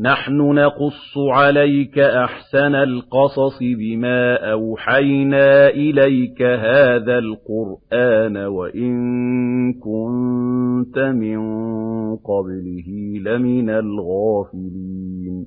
نحن نقص عليك أحسن القصص بما أوحينا إليك هذا القرآن وإن كنت من قبله لمن الغافلين.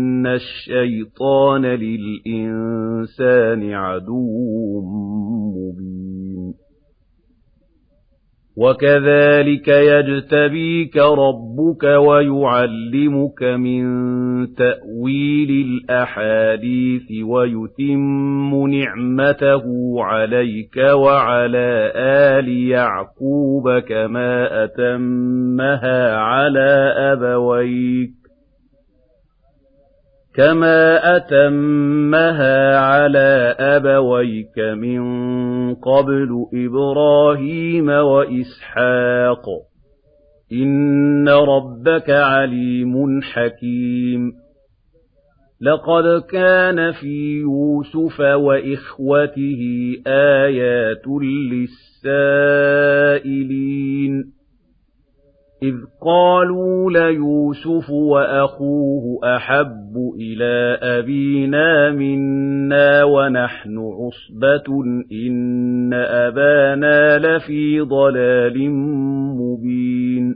الشيطان للإنسان عدو مبين وكذلك يجتبيك ربك ويعلمك من تأويل الأحاديث ويتم نعمته عليك وعلى آل يعقوب كما أتمها على أبويك كما أتمها على أبويك من قبل إبراهيم وإسحاق إن ربك عليم حكيم. لقد كان في يوسف وإخوته آيات للسائلين إذ قالوا ليوسف وأخوه أحب إلى أبينا منا ونحن عصبة إن أبانا لفي ضلال مبين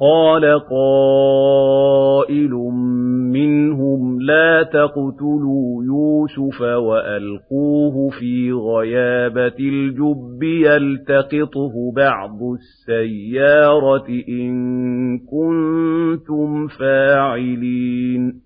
قال قائل منهم لا تقتلوا يوسف وألقوه في غيابة الجب يلتقطه بعض السيارة إن كنتم فاعلين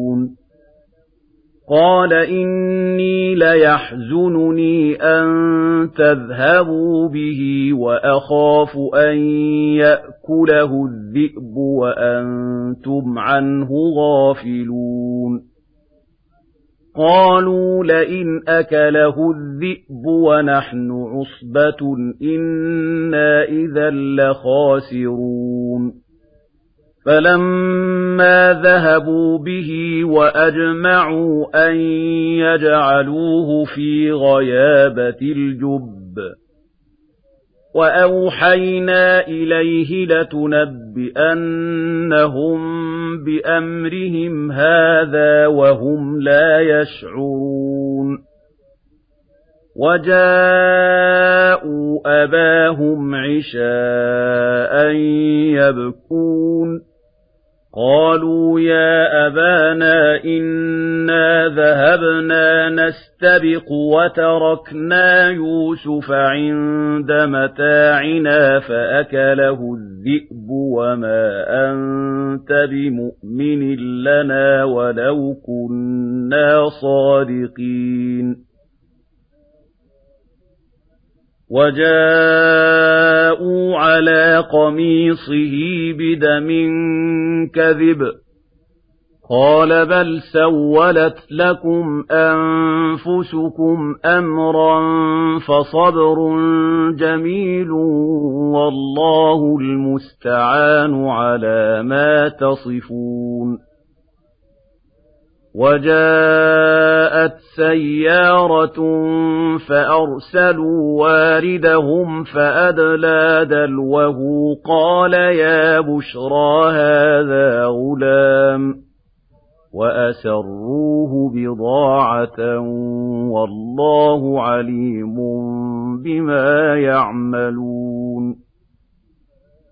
قال إني ليحزنني أن تذهبوا به وأخاف أن يأكله الذئب وأنتم عنه غافلون قالوا لئن أكله الذئب ونحن عصبة إنا إذا لخاسرون فَلَمَّا ذَهَبُوا بِهِ وَأَجْمَعُوا أَن يَجْعَلُوهُ فِي غَيَابَتِ الْجُبِّ وَأَوْحَيْنَا إِلَيْهِ لَتُنَبِّئَنَّهُم بِأَمْرِهِمْ هَٰذَا وَهُمْ لَا يَشْعُرُونَ وَجَاءُوا أَبَاهُمْ عِشَاءً يَبْكُونَ قَالُوا يَا أَبَانَا إِنَّا ذَهَبْنَا نَسْتَبِقُ وَتَرَكْنَا يُوسُفَ عِندَ مَتَاعِنَا فَأَكَلَهُ الذِّئْبُ وَمَا أَنتَ بِمُؤْمِنٍ لَّنَا وَلَوْ كُنَّا صَادِقِينَ. وَجَاءُوا عَلَىٰ قَمِيصِهِ بِدَمٍ كَذِبٍ. قَالَ بَلْ سَوَّلَتْ لَكُمْ أَنفُسُكُمْ أَمْرًا فَصَبْرٌ جَمِيلٌ وَاللَّهُ الْمُسْتَعَانُ عَلَىٰ مَا تَصِفُونَ. وَجَاءَتْ سَيَّارَةٌ فَأَرْسَلُوا وَارِدَهُمْ فَأَدْلَىٰ دَلْوَهُ قَالَ يَا بُشْرَىٰ هَٰذَا غُلَامٌ وَأَسَرُّوهُ بِضَاعَةً وَاللَّهُ عَلِيمٌ بِمَا يَعْمَلُونَ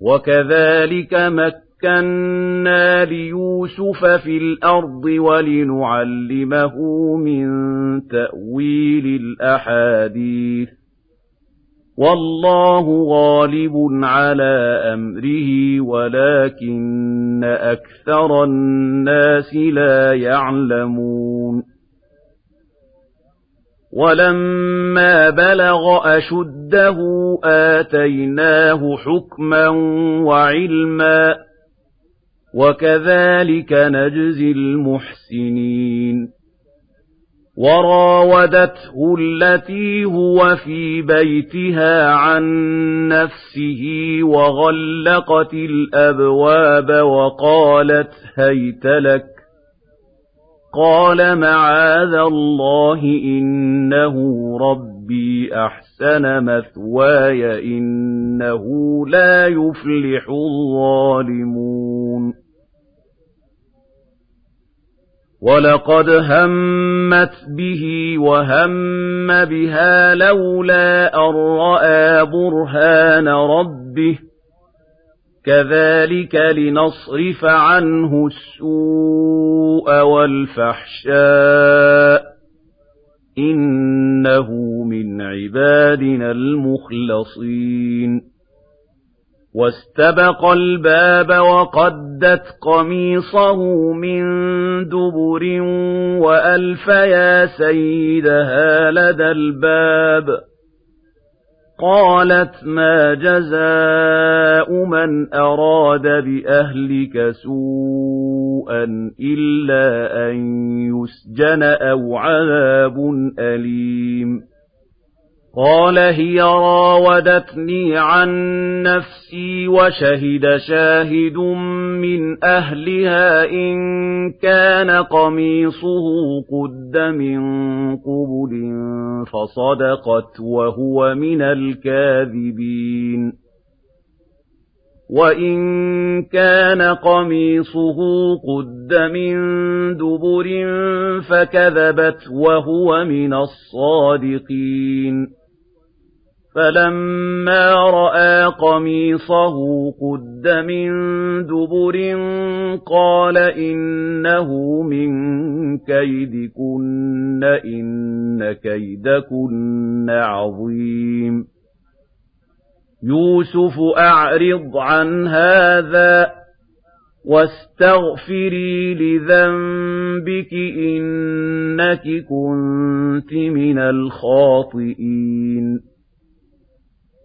وَكَذَٰلِكَ مَكَّنَّا لِيُوسُفَ فِي الْأَرْضِ وَلِنُعَلِّمَهُ مِن تَأْوِيلِ الْأَحَادِيثِ ۚ وَاللَّهُ غَالِبٌ عَلَىٰ أَمْرِهِ وَلَٰكِنَّ أَكْثَرَ النَّاسِ لَا يَعْلَمُونَ وَلَمَّا بَلَغَ أَشُدَّهُ آتَيْنَاهُ حُكْمًا وَعِلْمًا ۚ وَكَذَٰلِكَ نَجْزِي الْمُحْسِنِينَ. وَرَاوَدَتْهُ الَّتِي هُوَ فِي بَيْتِهَا عَن نَّفْسِهِ وَغَلَّقَتِ الْأَبْوَابَ وَقَالَتْ هَيْتَ لَكَ قَالَ مَعَاذَ اللَّهِ ۖ إِنَّهُ رَبِّي أَحْسَنَ مَثْوَايَ ۖ إِنَّهُ لَا يُفْلِحُ الظَّالِمُونَ وَلَقَدْ هَمَّتْ بِهِ وَهَمَّ بِهَا لَوْلَا أَن رَّأَىٰ بُرْهَانَ رَبِّهِ ۚ كَذَٰلِكَ لِنَصْرِفَ عَنْهُ السُّوءَ وَالْفَحْشَاءَ ۚ إِنَّهُ مِنْ عِبَادِنَا الْمُخْلَصِينَ وَاسْتَبَقَ الْبَابَ وَقَدَّتْ قَمِيصَهُ مِن دُبُرٍ وَأَلْفَ يَا سَيِّدَهَا لَدَى الْبَابِ قَالَتْ مَا جَزَاءُ مَنْ أَرَادَ بِأَهْلِكَ سُوءًا إِلَّا أَن يُسْجَنَ أَوْ عَذَابٌ أَلِيمٌ قَالَ هِيَ رَاوَدَتْنِي عَن نَّفْسِي وَشَهِدَ شَاهِدٌ مِّنْ أَهْلِهَا إِن كَانَ قَمِيصُهُ قُدَّ مِن قُبُلٍ فَصَدَقَتْ وَهُوَ مِنَ الْكَاذِبِينَ. وَإِن كَانَ قَمِيصُهُ قُدَّ مِن دُبُرٍ فَكَذَبَتْ وَهُوَ مِنَ الصَّادِقِينَ. فَلَمَّا رَأَىٰ قَمِيصَهُ قُدَّ مِن دُبُرٍ قَالَ إِنَّهُ مِن كَيْدِكُنَّ ۖ إِنَّ كَيْدَكُنَّ عَظِيمٌ. يُوسُفُ أَعْرِضْ عَنْ هَٰذَا ۚ وَاسْتَغْفِرِي لِذَنبِكِ ۖ إِنَّكِ كُنتِ مِنَ الْخَاطِئِينَ.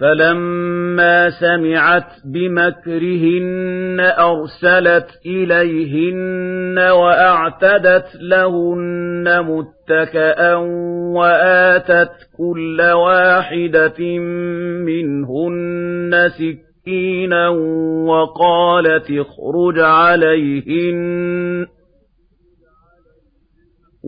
فَلَمَّا سَمِعَتْ بِمَكْرِهِنَّ أَرْسَلَتْ إِلَيْهِنَّ وَأَعْتَدَتْ لَهُنَّ مُتَّكَأً وَآتَتْ كُلَّ وَاحِدَةٍ مِّنْهُنَّ سِكِّينًا وَقَالَتِ اخْرُجْ عَلَيْهِنَّ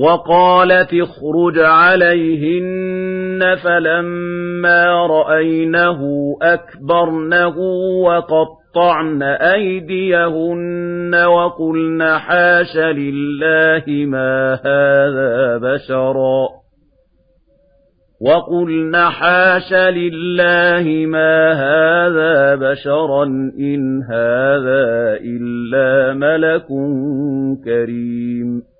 وَقَالَتِ اخْرُجْ عَلَيْهِنَّ فَلَمَّا رَأَيْنَهُ أَكْبَرْنَهُ وَقَطَّعْنَ أَيْدِيَهُنَّ وَقُلْنَ حَاشَ لِلَّهِ مَا هَٰذَا بَشَرًا. وَقُلْنَ حَاشَ لِلَّهِ مَا هَٰذَا بَشَرًا إِنْ هَٰذَا إِلَّا مَلَكٌ كَرِيمٌ.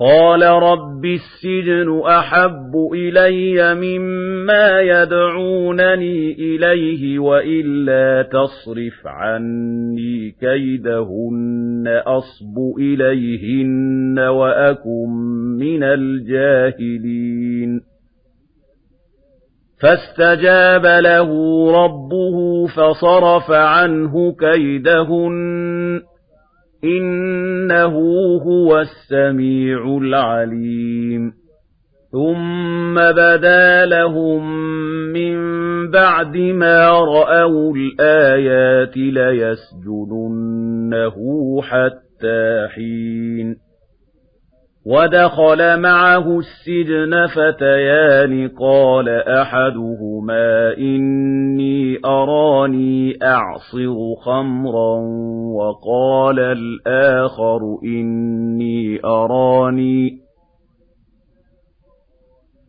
قَالَ رَبِّ السِّجْنُ أَحَبُّ إِلَيَّ مِمَّا يَدْعُونَنِي إِلَيْهِ وَإِلَّا تَصْرِفْ عَنِّي كَيْدَهُنَّ أَصْبُ إِلَيْهِنَّ وَأَكُن مِّنَ الْجَاهِلِينَ فَاسْتَجَابَ لَهُ رَبُّهُ فَصَرَفَ عَنْهُ كَيْدَهُنَّ إِنَّهُ هُوَ السَّمِيعُ الْعَلِيمُ. ثُمَّ بَدَا لَهُم مِّن بَعْدِ مَا رَأَوُا الْآيَاتِ لَيَسْجُنُنَّهُ حَتَّىٰ حِينٍ. وَدَخَلَ مَعَهُ السِّجْنَ فَتَيَانِ قَالَ أَحَدُهُمَا إِنِّي أَرَانِي أَعْصِرُ خَمْرًا وَقَالَ الْآخَرُ إِنِّي أَرَانِي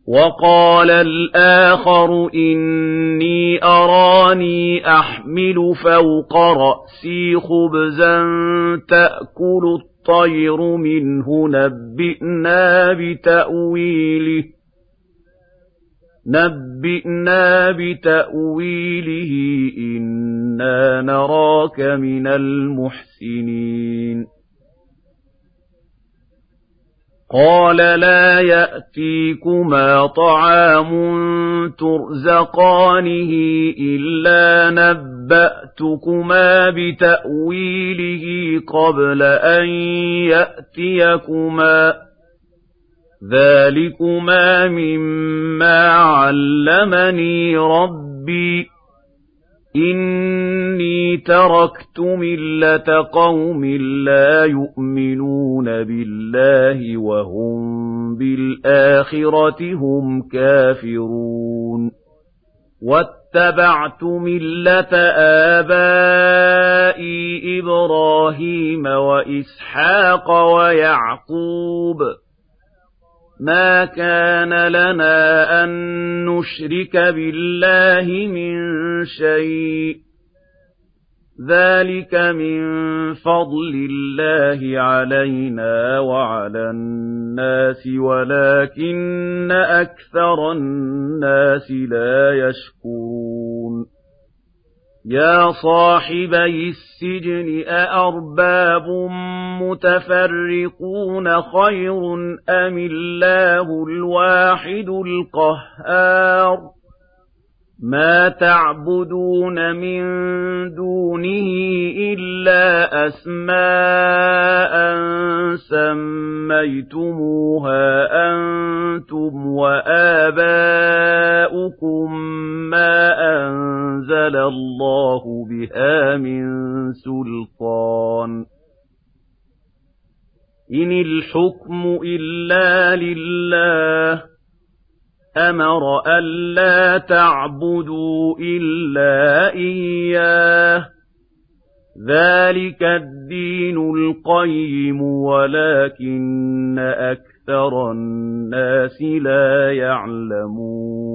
وَقَالَ الْآخَرُ إِنِّي أَرَانِي أَحْمِلُ فَوْقَ رَأْسِي خُبْزًا تَأْكُلُ الطَّيْرُ مِنْهُ نَبِّئْنَا بِتَأْوِيلِهِ نَبِّئْنَا بِتَأْوِيلِهِ إِنَّا نَرَاكَ مِنَ الْمُحْسِنِينَ قَالَ لَا يَأْتِيكُمَا طَعَامٌ تُرْزَقَانِهِ إِلَّا نَبَّأْتُكُمَا بِتَأْوِيلِهِ قَبْلَ أَن يَأْتِيَكُمَا ۚ ذَٰلِكُمَا مِمَّا عَلَّمَنِي رَبِّي إِنِّي تَرَكْتُ مِلَّةَ قَوْمٍ لَّا يُؤْمِنُونَ بِاللَّهِ وَهُم بِالْآخِرَةِ هُمْ كَافِرُونَ وَاتَّبَعْتُ مِلَّةَ آبَائِي إِبْرَاهِيمَ وَإِسْحَاقَ وَيَعْقُوبَ. مَا كَانَ لَنَا أَن نُّشْرِكَ بِاللَّهِ مِن شَيْءٍ ۚ. ذَٰلِكَ مِن فَضْلِ اللَّهِ عَلَيْنَا وَعَلَى النَّاسِ وَلَٰكِنَّ أَكْثَرَ النَّاسِ لَا يَشْكُرُونَ يَا صَاحِبَيِ السِّجْنِ أَأَرْبَابٌ مُّتَفَرِّقُونَ خَيْرٌ أَمِ اللَّهُ الْوَاحِدُ الْقَهَّارُ مَا تَعْبُدُونَ مِن دُونِهِ إِلَّا أَسْمَاءً سَمَّيْتُمُوهَا أَنتُمْ وَآبَاؤُكُم مَّا أَنزَلَ اللَّهُ بِهَا مِن سُلْطَانٍ إِنِ الْحُكْمُ إِلَّا لِلَّهِ أَمَرَ أَلَّا تَعْبُدُوا إِلَّا إِيَّاهُ ۚ. ذَٰلِكَ الدِّينُ الْقَيِّمُ وَلَٰكِنَّ أَكْثَرَ النَّاسِ لَا يَعْلَمُونَ.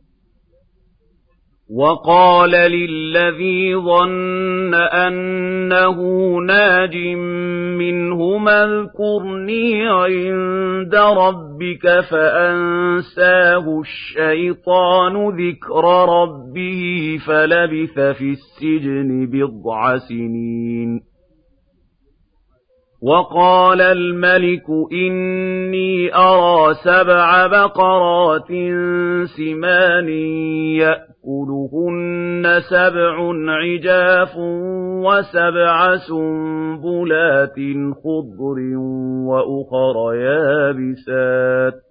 وقال للذي ظن أنه ناج منهما اذكرني عند ربك فأنساه الشيطان ذكر ربه فلبث في السجن بضع سنين. وقال الملك إني أرى سبع بقرات سمان يأكلهن سبع عجاف وسبع سنبلات خضر وأخر يابسات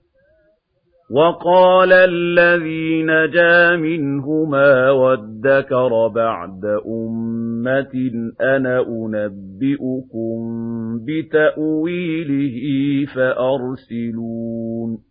وقال الذي نجا منهما وادكر بعد أمة أنا أنبئكم بتأويله فأرسلون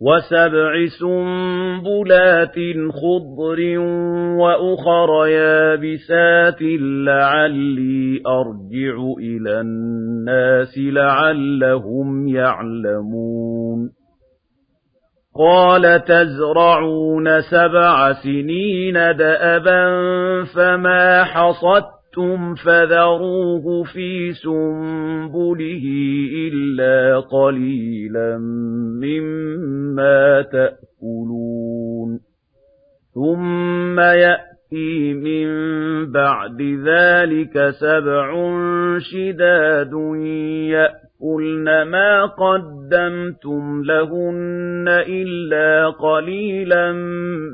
وسبع سنبلات خضر وأخر يابسات لعلي أرجع إلى الناس لعلهم يعلمون. قال تزرعون سبع سنين دأبا فما حصدت شئتم فذروه في سنبله إلا قليلا مما تأكلون ثم يأتي من بعد ذلك سبع شداد يأكلن ما قدمتم لهن إلا قليلا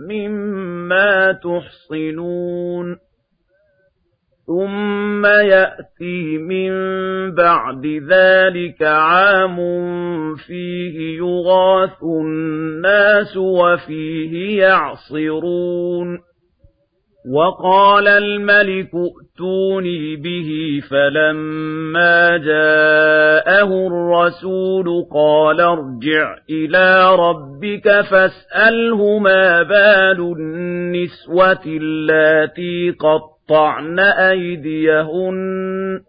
مما تحصنون ثم يأتي من بعد ذلك عام فيه يغاث الناس وفيه يعصرون وقال الملك ائتوني به فلما جاءه الرسول قال ارجع إلى ربك فاسأله ما بال النسوة اللاتي قط قطعن أيديهن.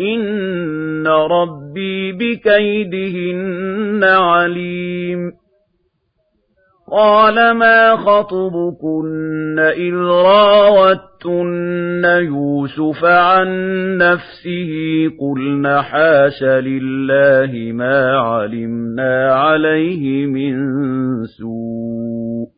إن ربي بكيدهن عليم. قال ما خطبكن إذ راوتن يوسف عن نفسه. قلن حاش لله ما علمنا عليه من سوء.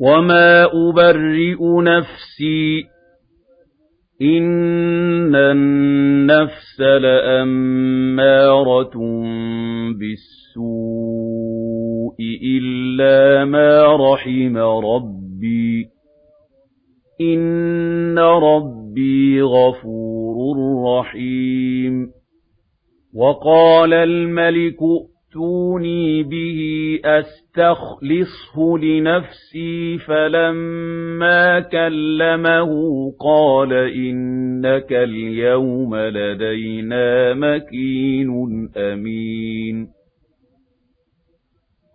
وما أبرئ نفسي إن النفس لأمارة بالسوء إلا ما رحم ربي إن ربي غفور رحيم وقال الملك ائتوني به أستخلصه لنفسي فلما كلمه قال إنك اليوم لدينا مكين أمين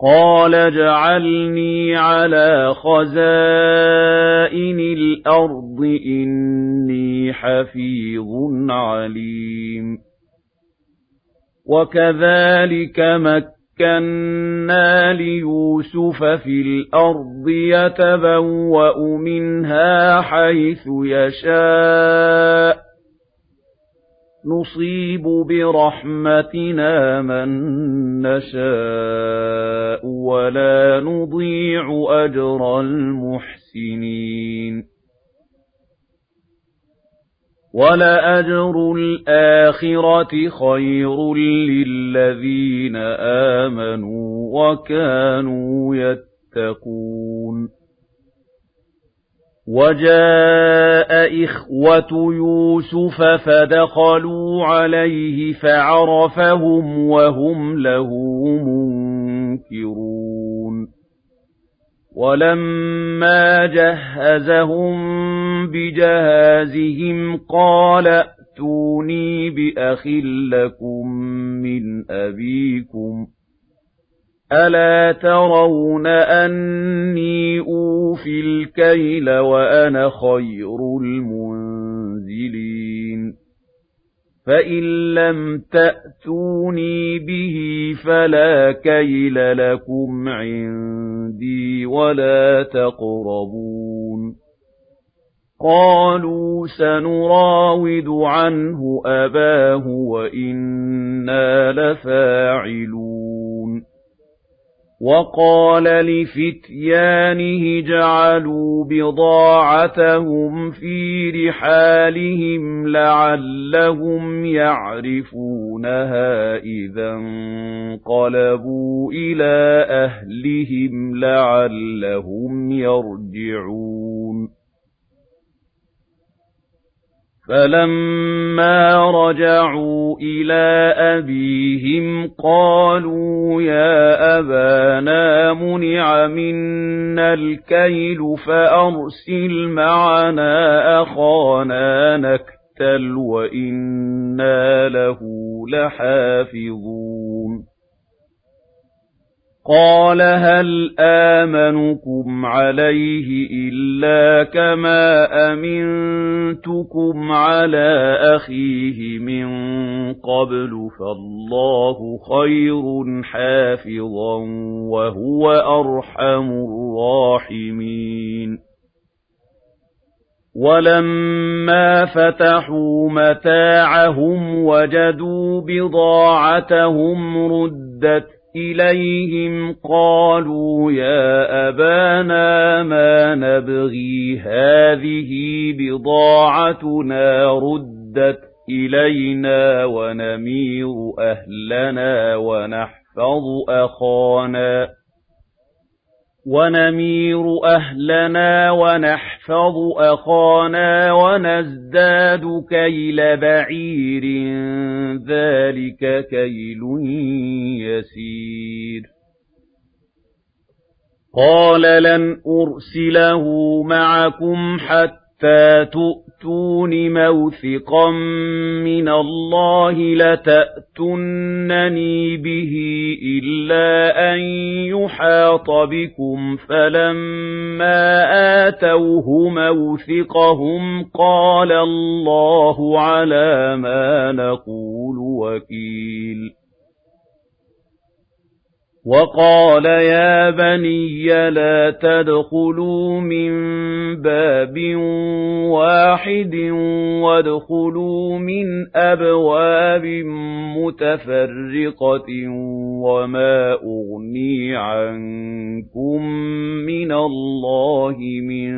قال اجعلني على خزائن الأرض إني حفيظ عليم وَكَذَٰلِكَ مَكَّنَّا لِيُوسُفَ فِي الْأَرْضِ يَتَبَوَّأُ مِنْهَا حَيْثُ يَشَاءُ ۚ نُصِيبُ بِرَحْمَتِنَا مَن نَّشَاءُ وَلَا نُضِيعُ أَجْرَ الْمُحْسِنِينَ وَلَأَجْرُ الْآخِرَةِ خَيْرٌ لِّلَّذِينَ آمَنُوا وَكَانُوا يَتَّقُونَ. وَجَاءَ إِخْوَةُ يُوسُفَ فَدَخَلُوا عَلَيْهِ فَعَرَفَهُمْ وَهُمْ لَهُ مُنكِرُونَ. وَلَمَّا جَهَّزَهُم بِجَهَازِهِمْ قَالَ ائْتُونِي بِأَخٍ لَّكُم مِّنْ أَبِيكُمْ ۚ أَلَا تَرَوْنَ أَنِّي أُوفِي الْكَيْلَ وَأَنَا خَيْرُ الْمُنزِلِينَ فَإِن لَّمْ تَأْتُونِي بِهِ فَلَا كَيْلَ لَكُمْ عِندِي وَلَا تَقْرَبُونِ قَالُوا سَنُرَاوِدُ عَنْهُ أَبَاهُ وَإِنَّا لَفَاعِلُونَ. وَقَالَ لِفِتْيَانِهِ اجْعَلُوا بِضَاعَتَهُمْ فِي رِحَالِهِمْ لَعَلَّهُمْ يَعْرِفُونَهَا إِذَا انقَلَبُوا إِلَىٰ أَهْلِهِمْ لَعَلَّهُمْ يَرْجِعُونَ. فَلَمَّا رَجَعُوا إِلَىٰ أَبِيهِمْ قَالُوا يَا أَبَانَا مُنِعَ مِنَّا الْكَيْلُ فَأَرْسِلْ مَعَنَا أَخَانَا نَكْتَلْ وَإِنَّا لَهُ لَحَافِظُونَ قَالَ هَلْ آمَنُكُمْ عَلَيْهِ إِلَّا كَمَا أَمِنتُكُمْ عَلَىٰ أَخِيهِ مِن قَبْلُ فَاللَّهُ خَيْرٌ حَافِظًا وَهُوَ أَرْحَمُ الرَّاحِمِينَ وَلَمَّا فَتَحُوا مَتَاعَهُمْ وَجَدُوا بِضَاعَتَهُمْ رُدَّتْ إِلَيْهِمْ قَالُوا يَا أَبَانَا مَا نَبْغِي هَٰذِهِ بِضَاعَتُنَا رُدَّتْ إِلَيْنَا وَنَمِيرُ أَهْلَنَا وَنَحْفَظُ أَخَانَا وَنَمِيرُ أَهْلَنَا وَنَحْفَظُ أَخَانَا وَنَزْدَادُ كَيْلَ بَعِيرٍ ۖ ذَٰلِكَ كَيْلٌ يَسِيرٌ. قَالَ لَنْ أُرْسِلَهُ مَعَكُمْ حَتَّىٰ تُؤْتُونِ مَوْثِقًا مِّنَ اللَّهِ لَتَأْتُنَّنِي بِهِ إِلَّا أَن يُحَاطَ بِكُمْ ۖ فَلَمَّا آتَوْهُ مَوْثِقَهُمْ قَالَ اللَّهُ عَلَىٰ مَا نَقُولُ وَكِيلٌ وَقَالَ يَا بَنِيَّ لَا تَدْخُلُوا مِن بَابٍ وَاحِدٍ وَادْخُلُوا مِنْ أَبْوَابٍ مُّتَفَرِّقَةٍ وَمَا أُغْنِي عَنكُم مِّنَ اللَّهِ مِن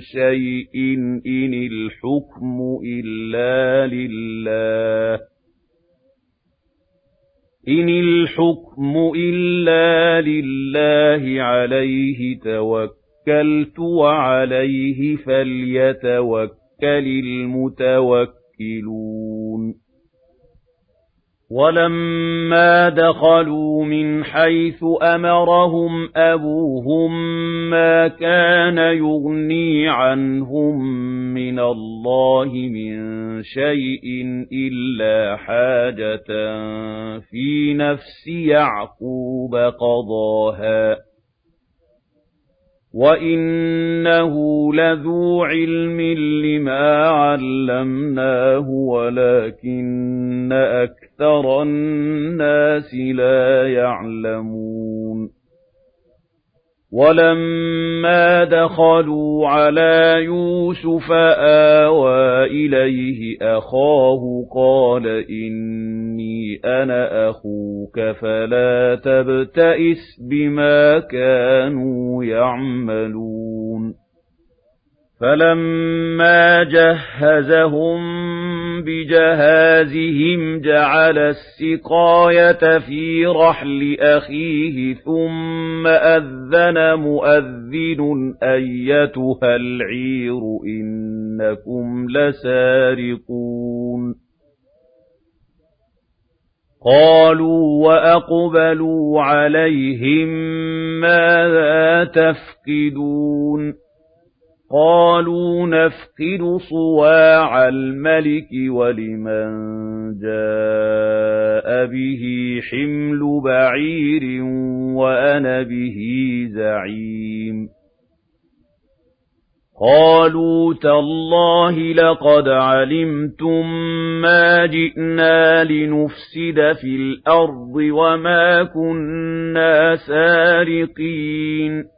شَيْءٍ إِنِ الْحُكْمُ إِلَّا لِلَّهِ إِنِ الْحُكْمُ إِلَّا لِلَّهِ عَلَيْهِ تَوَكَّلْتُ وَعَلَيْهِ فَلْيَتَوَكَّلِ الْمُتَوَكِّلُونَ وَلَمَّا دَخَلُوا مِنْ حَيْثُ أَمَرَهُمْ أَبُوهُم مَّا كَانَ يُغْنِي عَنْهُم مِّنَ اللَّهِ مِن شَيْءٍ إِلَّا حَاجَةً فِي نَفْسِ يَعْقُوبَ قَضَاهَا ۚ. وَإِنَّهُ لَذُو عِلْمٍ لِّمَا عَلَّمْنَاهُ وَلَٰكِنَّ أَكْثَرَ النَّاسِ لَا يَعْلَمُونَ وَلَمَّا دَخَلُوا عَلَىٰ يُوسُفَ آوَىٰ إِلَيْهِ أَخَاهُ قَالَ إِنِّي أَنَا أَخُوكَ فَلَا تَبْتَئِسْ بِمَا كَانُوا يَعْمَلُونَ. فَلَمَّا جَهَّزَهُم بِجَهَازِهِمْ جَعَلَ السِّقَايَةَ فِي رَحْلِ أَخِيهِ ثُمَّ أَذَّنَ مُؤَذِّنٌ أَيَّتُهَا الْعِيرُ إِنَّكُمْ لَسَارِقُونَ قَالُوا وَأَقْبَلُوا عَلَيْهِم مَّاذَا تَفْقِدُونَ قَالُوا نَفْقِدُ صُوَاعَ الْمَلِكِ وَلِمَن جَاءَ بِهِ حِمْلُ بَعِيرٍ وَأَنَا بِهِ زَعِيمٌ. قَالُوا تَاللَّهِ لَقَدْ عَلِمْتُم مَّا جِئْنَا لِنُفْسِدَ فِي الْأَرْضِ وَمَا كُنَّا سَارِقِينَ.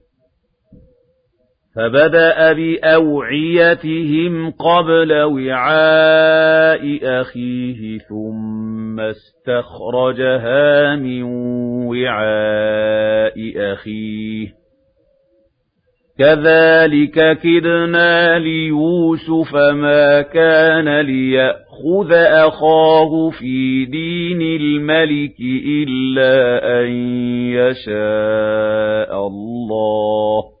فَبَدَأَ بِأَوْعِيَتِهِمْ قَبْلَ وِعَاءِ أَخِيهِ ثُمَّ اسْتَخْرَجَهَا مِن وِعَاءِ أَخِيهِ. كَذَٰلِكَ كِدْنَا لِيُوسُفَ مَا كَانَ لِيَأْخُذَ أَخَاهُ فِي دِينِ الْمَلِكِ إِلَّا أَن يَشَاءَ اللَّهُ.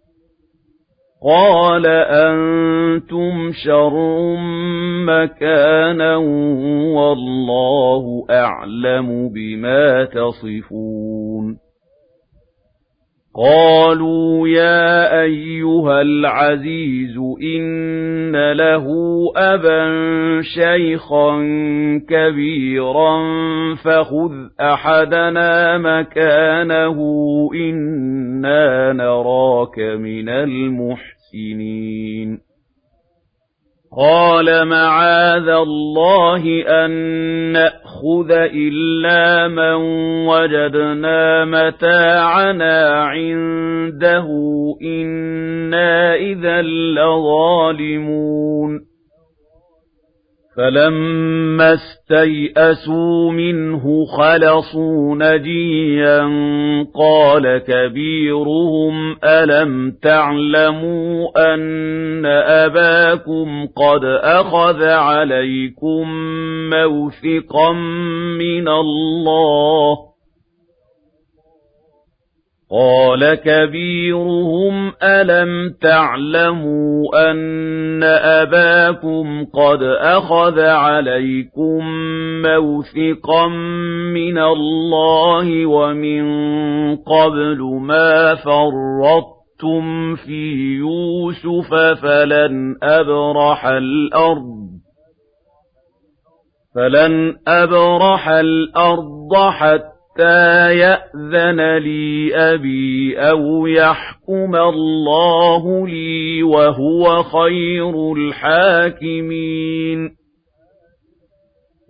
قَالَ أَنتُمْ شَرٌّ مَّكَانًا ۖ وَاللَّهُ أَعْلَمُ بِمَا تَصِفُونَ قَالُوا يَا أَيُّهَا الْعَزِيزُ إِنَّ لَهُ أَبًا شَيْخًا كَبِيرًا فَخُذْ أَحَدَنَا مَكَانَهُ إِنَّا نَرَاكَ مِنَ الْمُحْسِنِينَ قَالَ مَعَاذَ اللَّهِ أَن نَّأْخُذَ إِلَّا مَن وَجَدْنَا مَتَاعَنَا عِندَهُ إِنَّا إِذًا لَّظَالِمُونَ فَلَمَّا اسْتَيْأَسُوا مِنْهُ خَلَصُوا نَجِيًّا قَالَ كَبِيرُهُمْ أَلَمْ تَعْلَمُوا أَنَّ أَبَاكُمْ قَدْ أَخَذَ عَلَيْكُم مَّوْثِقًا مِّنَ اللَّهِ ۖ قَالَ كَبِيرُهُمْ أَلَمْ تَعْلَمُوا أَنَّ أَبَاكُمْ قَدْ أَخَذَ عَلَيْكُم مَّوْثِقًا مِّنَ اللَّهِ وَمِن قَبْلُ مَا فَرَّطتُمْ فِي يُوسُفَ فَلَنْ أَبْرَحَ الْأَرْضَ فَلَنْ أَبْرَحَ الْأَرْضَ حَتَّىٰ حَتَّىٰ يَأْذَنَ لِي أَبِي أَوْ يَحْكُمَ اللَّهُ لِي وَهُوَ خَيْرُ الْحَاكِمِينَ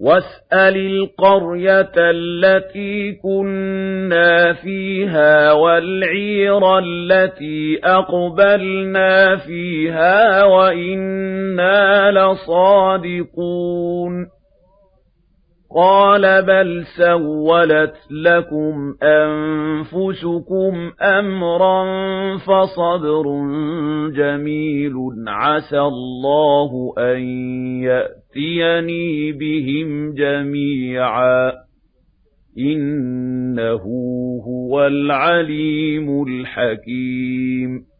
وَاسْأَلِ الْقَرْيَةَ الَّتِي كُنَّا فِيهَا وَالْعِيرَ الَّتِي أَقْبَلْنَا فِيهَا وَإِنَّا لَصَادِقُونَ قَالَ بَلْ سَوَّلَتْ لَكُمْ أَنفُسُكُمْ أَمْرًا فَصَبْرٌ جَمِيلٌ عَسَى اللَّهُ أَن يَأْتِيَنِي بِهِمْ جَمِيعًا إِنَّهُ هُوَ الْعَلِيمُ الْحَكِيمُ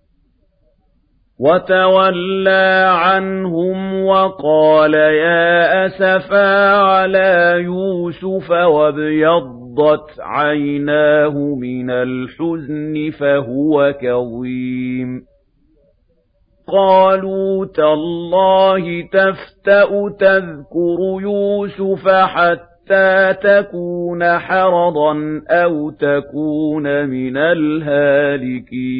وَتَوَلَّىٰ عَنْهُمْ وَقَالَ يَا أَسَفَىٰ عَلَىٰ يُوسُفَ وَابْيَضَّتْ عَيْنَاهُ مِنَ الْحُزْنِ فَهُوَ كَظِيمٌ. قَالُوا تَاللَّهِ تَفْتَأُ تَذْكُرُ يُوسُفَ حَتَّىٰ تَكُونَ حَرَضًا أَوْ تَكُونَ مِنَ الْهَالِكِينَ.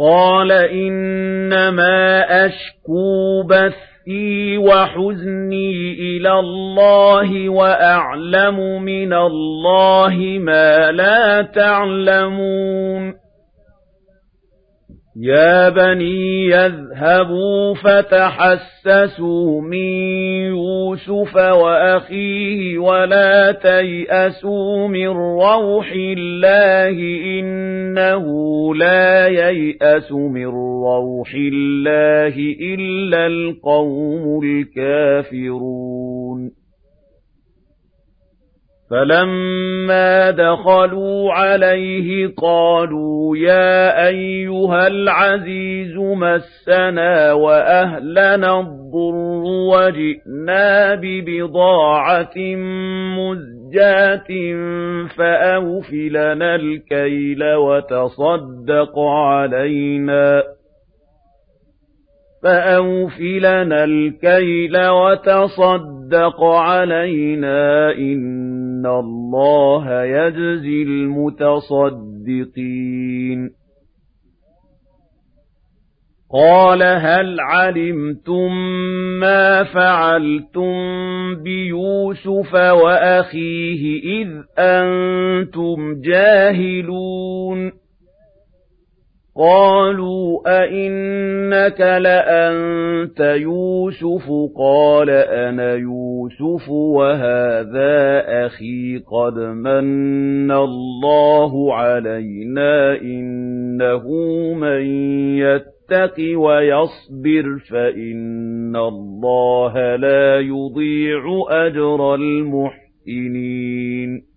قَالَ إِنَّمَا أَشْكُو بَثِّي وَحُزْنِي إِلَى اللَّهِ وَأَعْلَمُ مِنَ اللَّهِ مَا لَا تَعْلَمُونَ يَا بَنِي يَذْهَبُوا فَتَحَسَّسُوا مِن يُوسُفَ وَأَخِيهِ وَلَا تَيْأَسُوا مِن رَّوْحِ اللَّهِ ۖ إِنَّهُ لَا يَيْأَسُ مِن رَّوْحِ اللَّهِ إِلَّا الْقَوْمُ الْكَافِرُونَ فَلَمَّا دَخَلُوا عَلَيْهِ قَالُوا يَا أَيُّهَا الْعَزِيزُ مَسَّنَا وَأَهْلَنَا الضُّرُّ وَجِئْنَا بِبِضَاعَةٍ مُزْجَاةٍ فَأَوْفِ لَنَا الْكَيْلَ وَتَصَدَّقْ عَلَيْنَا فَأَوْفِ لَنَا الْكَيْلَ وَتَصَدَّقْ عَلَيْنَا إِنَّ اللَّهَ يَجْزِي الْمُتَصَدِّقِينَ قَالَ هَلْ عَلِمْتُم مَّا فَعَلْتُم بِيُوسُفَ وَأَخِيهِ إِذْ أَنتُمْ جَاهِلُونَ قَالُوا أَإِنَّكَ لَأَنتَ يُوسُفُ قَالَ أَنَا يُوسُفُ وَهَٰذَا أَخِي قَدْ مَنَّ اللَّهُ عَلَيْنَا ۖ إِنَّهُ مَن يَتَّقِ وَيَصْبِرْ فَإِنَّ اللَّهَ لَا يُضِيعُ أَجْرَ الْمُحْسِنِينَ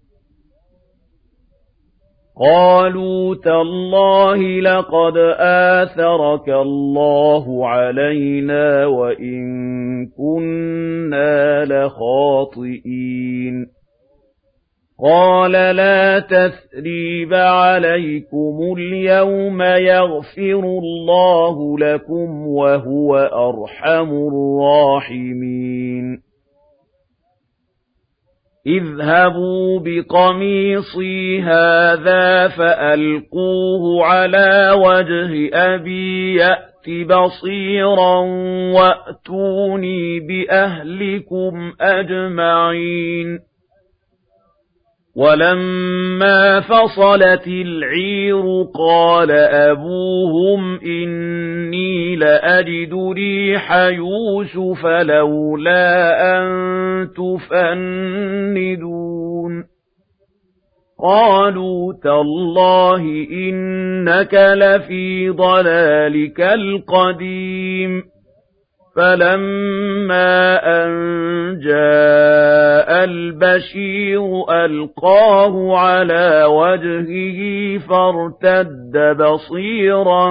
قَالُوا تَاللَّهِ لَقَدْ آثَرَكَ اللَّهُ عَلَيْنَا وَإِن كُنَّا لَخَاطِئِينَ. قَالَ لَا تَثْرِيبَ عَلَيْكُمُ الْيَوْمَ يَغْفِرُ اللَّهُ لَكُمْ وَهُوَ أَرْحَمُ الرَّاحِمِينَ. اذْهَبُوا بِقَمِيصِي هَٰذَا فَأَلْقُوهُ عَلَىٰ وَجْهِ أَبِي يَأْتِ بَصِيرًا وَأْتُونِي بِأَهْلِكُمْ أَجْمَعِينَ وَلَمَّا فَصَلَتِ الْعِيرُ قَالَ أَبُوهُمْ إِنِّي لَأَجِدُ رِيحَ يُوسُفَ لَوْلَا أَن تُفَنِّدُونِ قَالُوا تَاللَّهِ إِنَّكَ لَفِي ضَلَالِكَ الْقَدِيمِ فَلَمَّا أَن جَاءَ الْبَشِيرُ أَلْقَاهُ عَلَىٰ وَجْهِهِ فَارْتَدَّ بَصِيرًا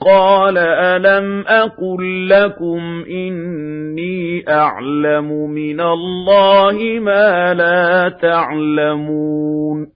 قَالَ أَلَمْ أَقُل لَّكُمْ إِنِّي أَعْلَمُ مِنَ اللَّهِ مَا لَا تَعْلَمُونَ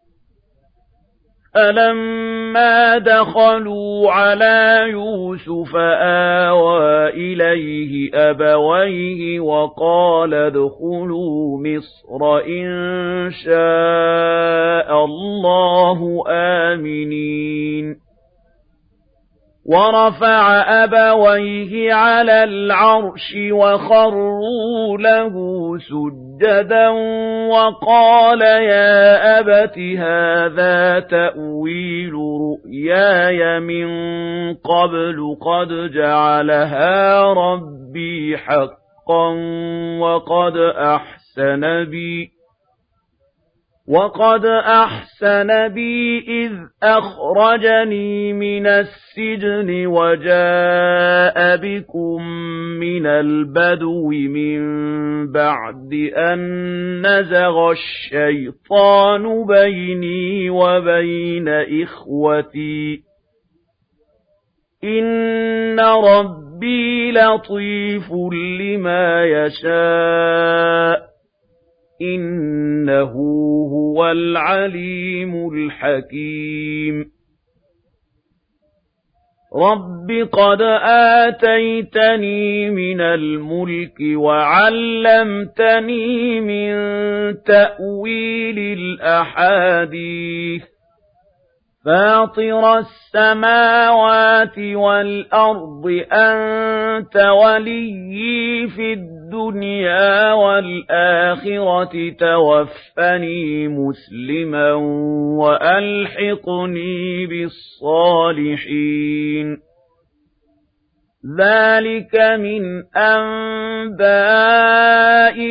فَلَمَّا دَخَلُوا عَلَىٰ يُوسُفَ آوَىٰ إِلَيْهِ أَبَوَيْهِ وَقَالَ ادْخُلُوا مِصْرَ إِن شَاءَ اللَّهُ آمِنِينَ وَرَفَعَ أَبَوَيْهِ عَلَى الْعَرْشِ وَخَرُّوا لَهُ سُجَّدًا وَقَالَ يَا أَبَتِ هَٰذَا تَأْوِيلُ رُؤْيَايَ مِن قَبْلُ قَدْ جَعَلَهَا رَبِّي حَقًّا وَقَدْ أَحْسَنَ بِي وَقَدْ أَحْسَنَ بِي إِذْ أَخْرَجَنِي مِنَ السِّجْنِ وَجَاءَ بِكُم مِّنَ الْبَدْوِ مِن بَعْدِ أَن نَّزَغَ الشَّيْطَانُ بَيْنِي وَبَيْنَ إِخْوَتِي إِنَّ رَبِّي لَطِيفٌ لِّمَا يَشَاءُ إِنَّهُ هُوَ الْعَلِيمُ الْحَكِيمُ. رَبِّ قَدْ آتَيْتَنِي مِنَ الْمُلْكِ وَعَلَّمْتَنِي مِن تَأْوِيلِ الْأَحَادِيثِ. فَاطِرَ السَّمَاوَاتِ وَالْأَرْضِ أَنتَ وَلِيِّي فِي الدُّنْيَا وَالْآخِرَةِ تَوَفَّنِي مُسْلِمًا وَأَلْحِقْنِي بِالصَّالِحِينَ. ذَلِكَ مِنْ أَنبَاءِ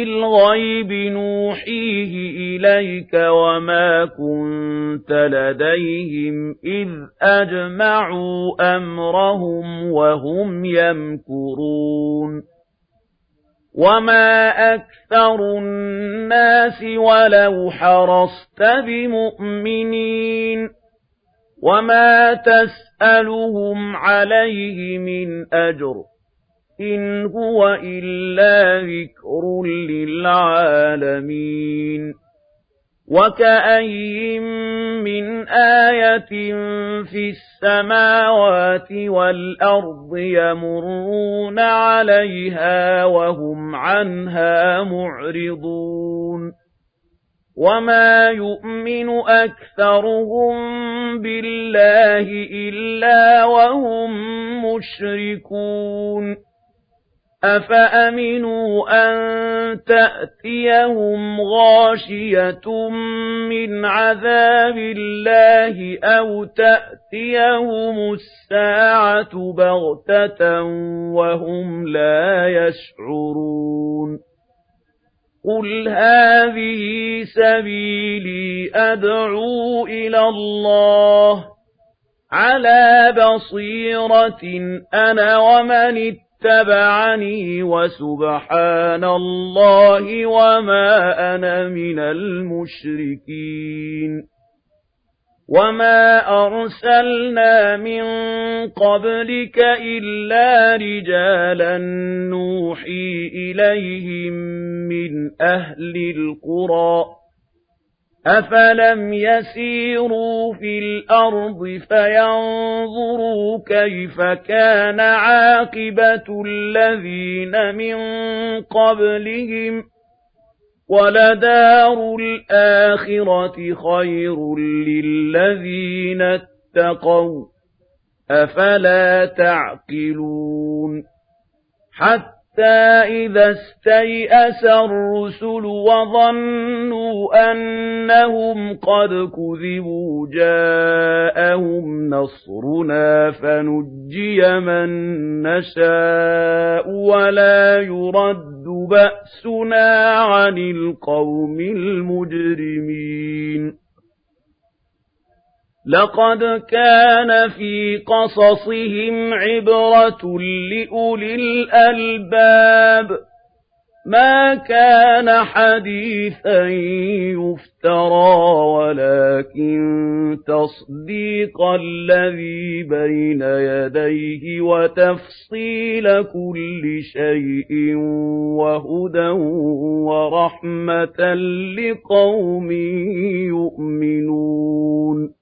الْغَيْبِ نُوحِيهِ إِلَيْكَ وَمَا كُنتَ لَدَيْهِمْ إِذْ أَجْمَعُوا أَمْرَهُمْ وَهُمْ يَمْكُرُونَ. وَمَا أَكْثَرُ النَّاسِ وَلَوْ حَرَصْتَ بِمُؤْمِنِينَ وَمَا تَسْأَلُهُمْ عَلَيْهِ مِنْ أَجْرٍ إِنْ هُوَ إِلَّا ذِكْرٌ لِلْعَالَمِينَ وَكَأَيِّن مِّنْ آيَةٍ فِي السَّمَاوَاتِ وَالْأَرْضِ يَمُرُّونَ عَلَيْهَا وَهُمْ عَنْهَا مُعْرِضُونَ وَمَا يُؤْمِنُ أَكْثَرُهُم بِاللَّهِ إِلَّا وَهُم مُّشْرِكُونَ أَفَأَمِنُوا أَن تَأْتِيَهُمْ غَاشِيَةٌ مِّنْ عَذَابِ اللَّهِ أَوْ تَأْتِيَهُمُ السَّاعَةُ بَغْتَةً وَهُمْ لَا يَشْعُرُونَ قُلْ هَٰذِهِ سَبِيلِي أَدْعُو إِلَى اللَّهِ عَلَىٰ بَصِيرَةٍ أَنَا وَمَنِ اتَّبَعَنِي وَسُبْحَانَ اللَّهِ وَمَا أَنَا مِنَ الْمُشْرِكِينَ. وَمَا أَرْسَلْنَا مِن قَبْلِكَ إِلَّا رِجَالًا نُّوحِي إِلَيْهِم مِّنْ أَهْلِ الْقُرَىٰ. أَفَلَمْ يَسِيرُوا فِي الْأَرْضِ فَيَنظُرُوا كَيْفَ كَانَ عَاقِبَةُ الَّذِينَ مِن قَبْلِهِمْ ۚ وَلَدَارُ الْآخِرَةِ خَيْرٌ لِّلَّذِينَ اتَّقَوْا ۗ أَفَلَا تَعْقِلُونَ حَتَّىٰ إِذَا اسْتَيْأَسَ الرُّسُلُ وَظَنُّوا أَنَّهُمْ قَدْ كُذِبُوا جَاءَهُمْ نَصْرُنَا فَنُجِّيَ مَن نَّشَاءُ وَلَا يُرَدُّ بَأْسُنَا عَنِ الْقَوْمِ الْمُجْرِمِينَ لَقَدْ كَانَ فِي قَصَصِهِمْ عِبْرَةٌ لِّأُولِي الْأَلْبَابِ. مَا كَانَ حَدِيثًا يُفْتَرَىٰ وَلَٰكِن تَصْدِيقَ الَّذِي بَيْنَ يَدَيْهِ وَتَفْصِيلَ كُلِّ شَيْءٍ وَهُدًى وَرَحْمَةً لِّقَوْمٍ يُؤْمِنُونَ.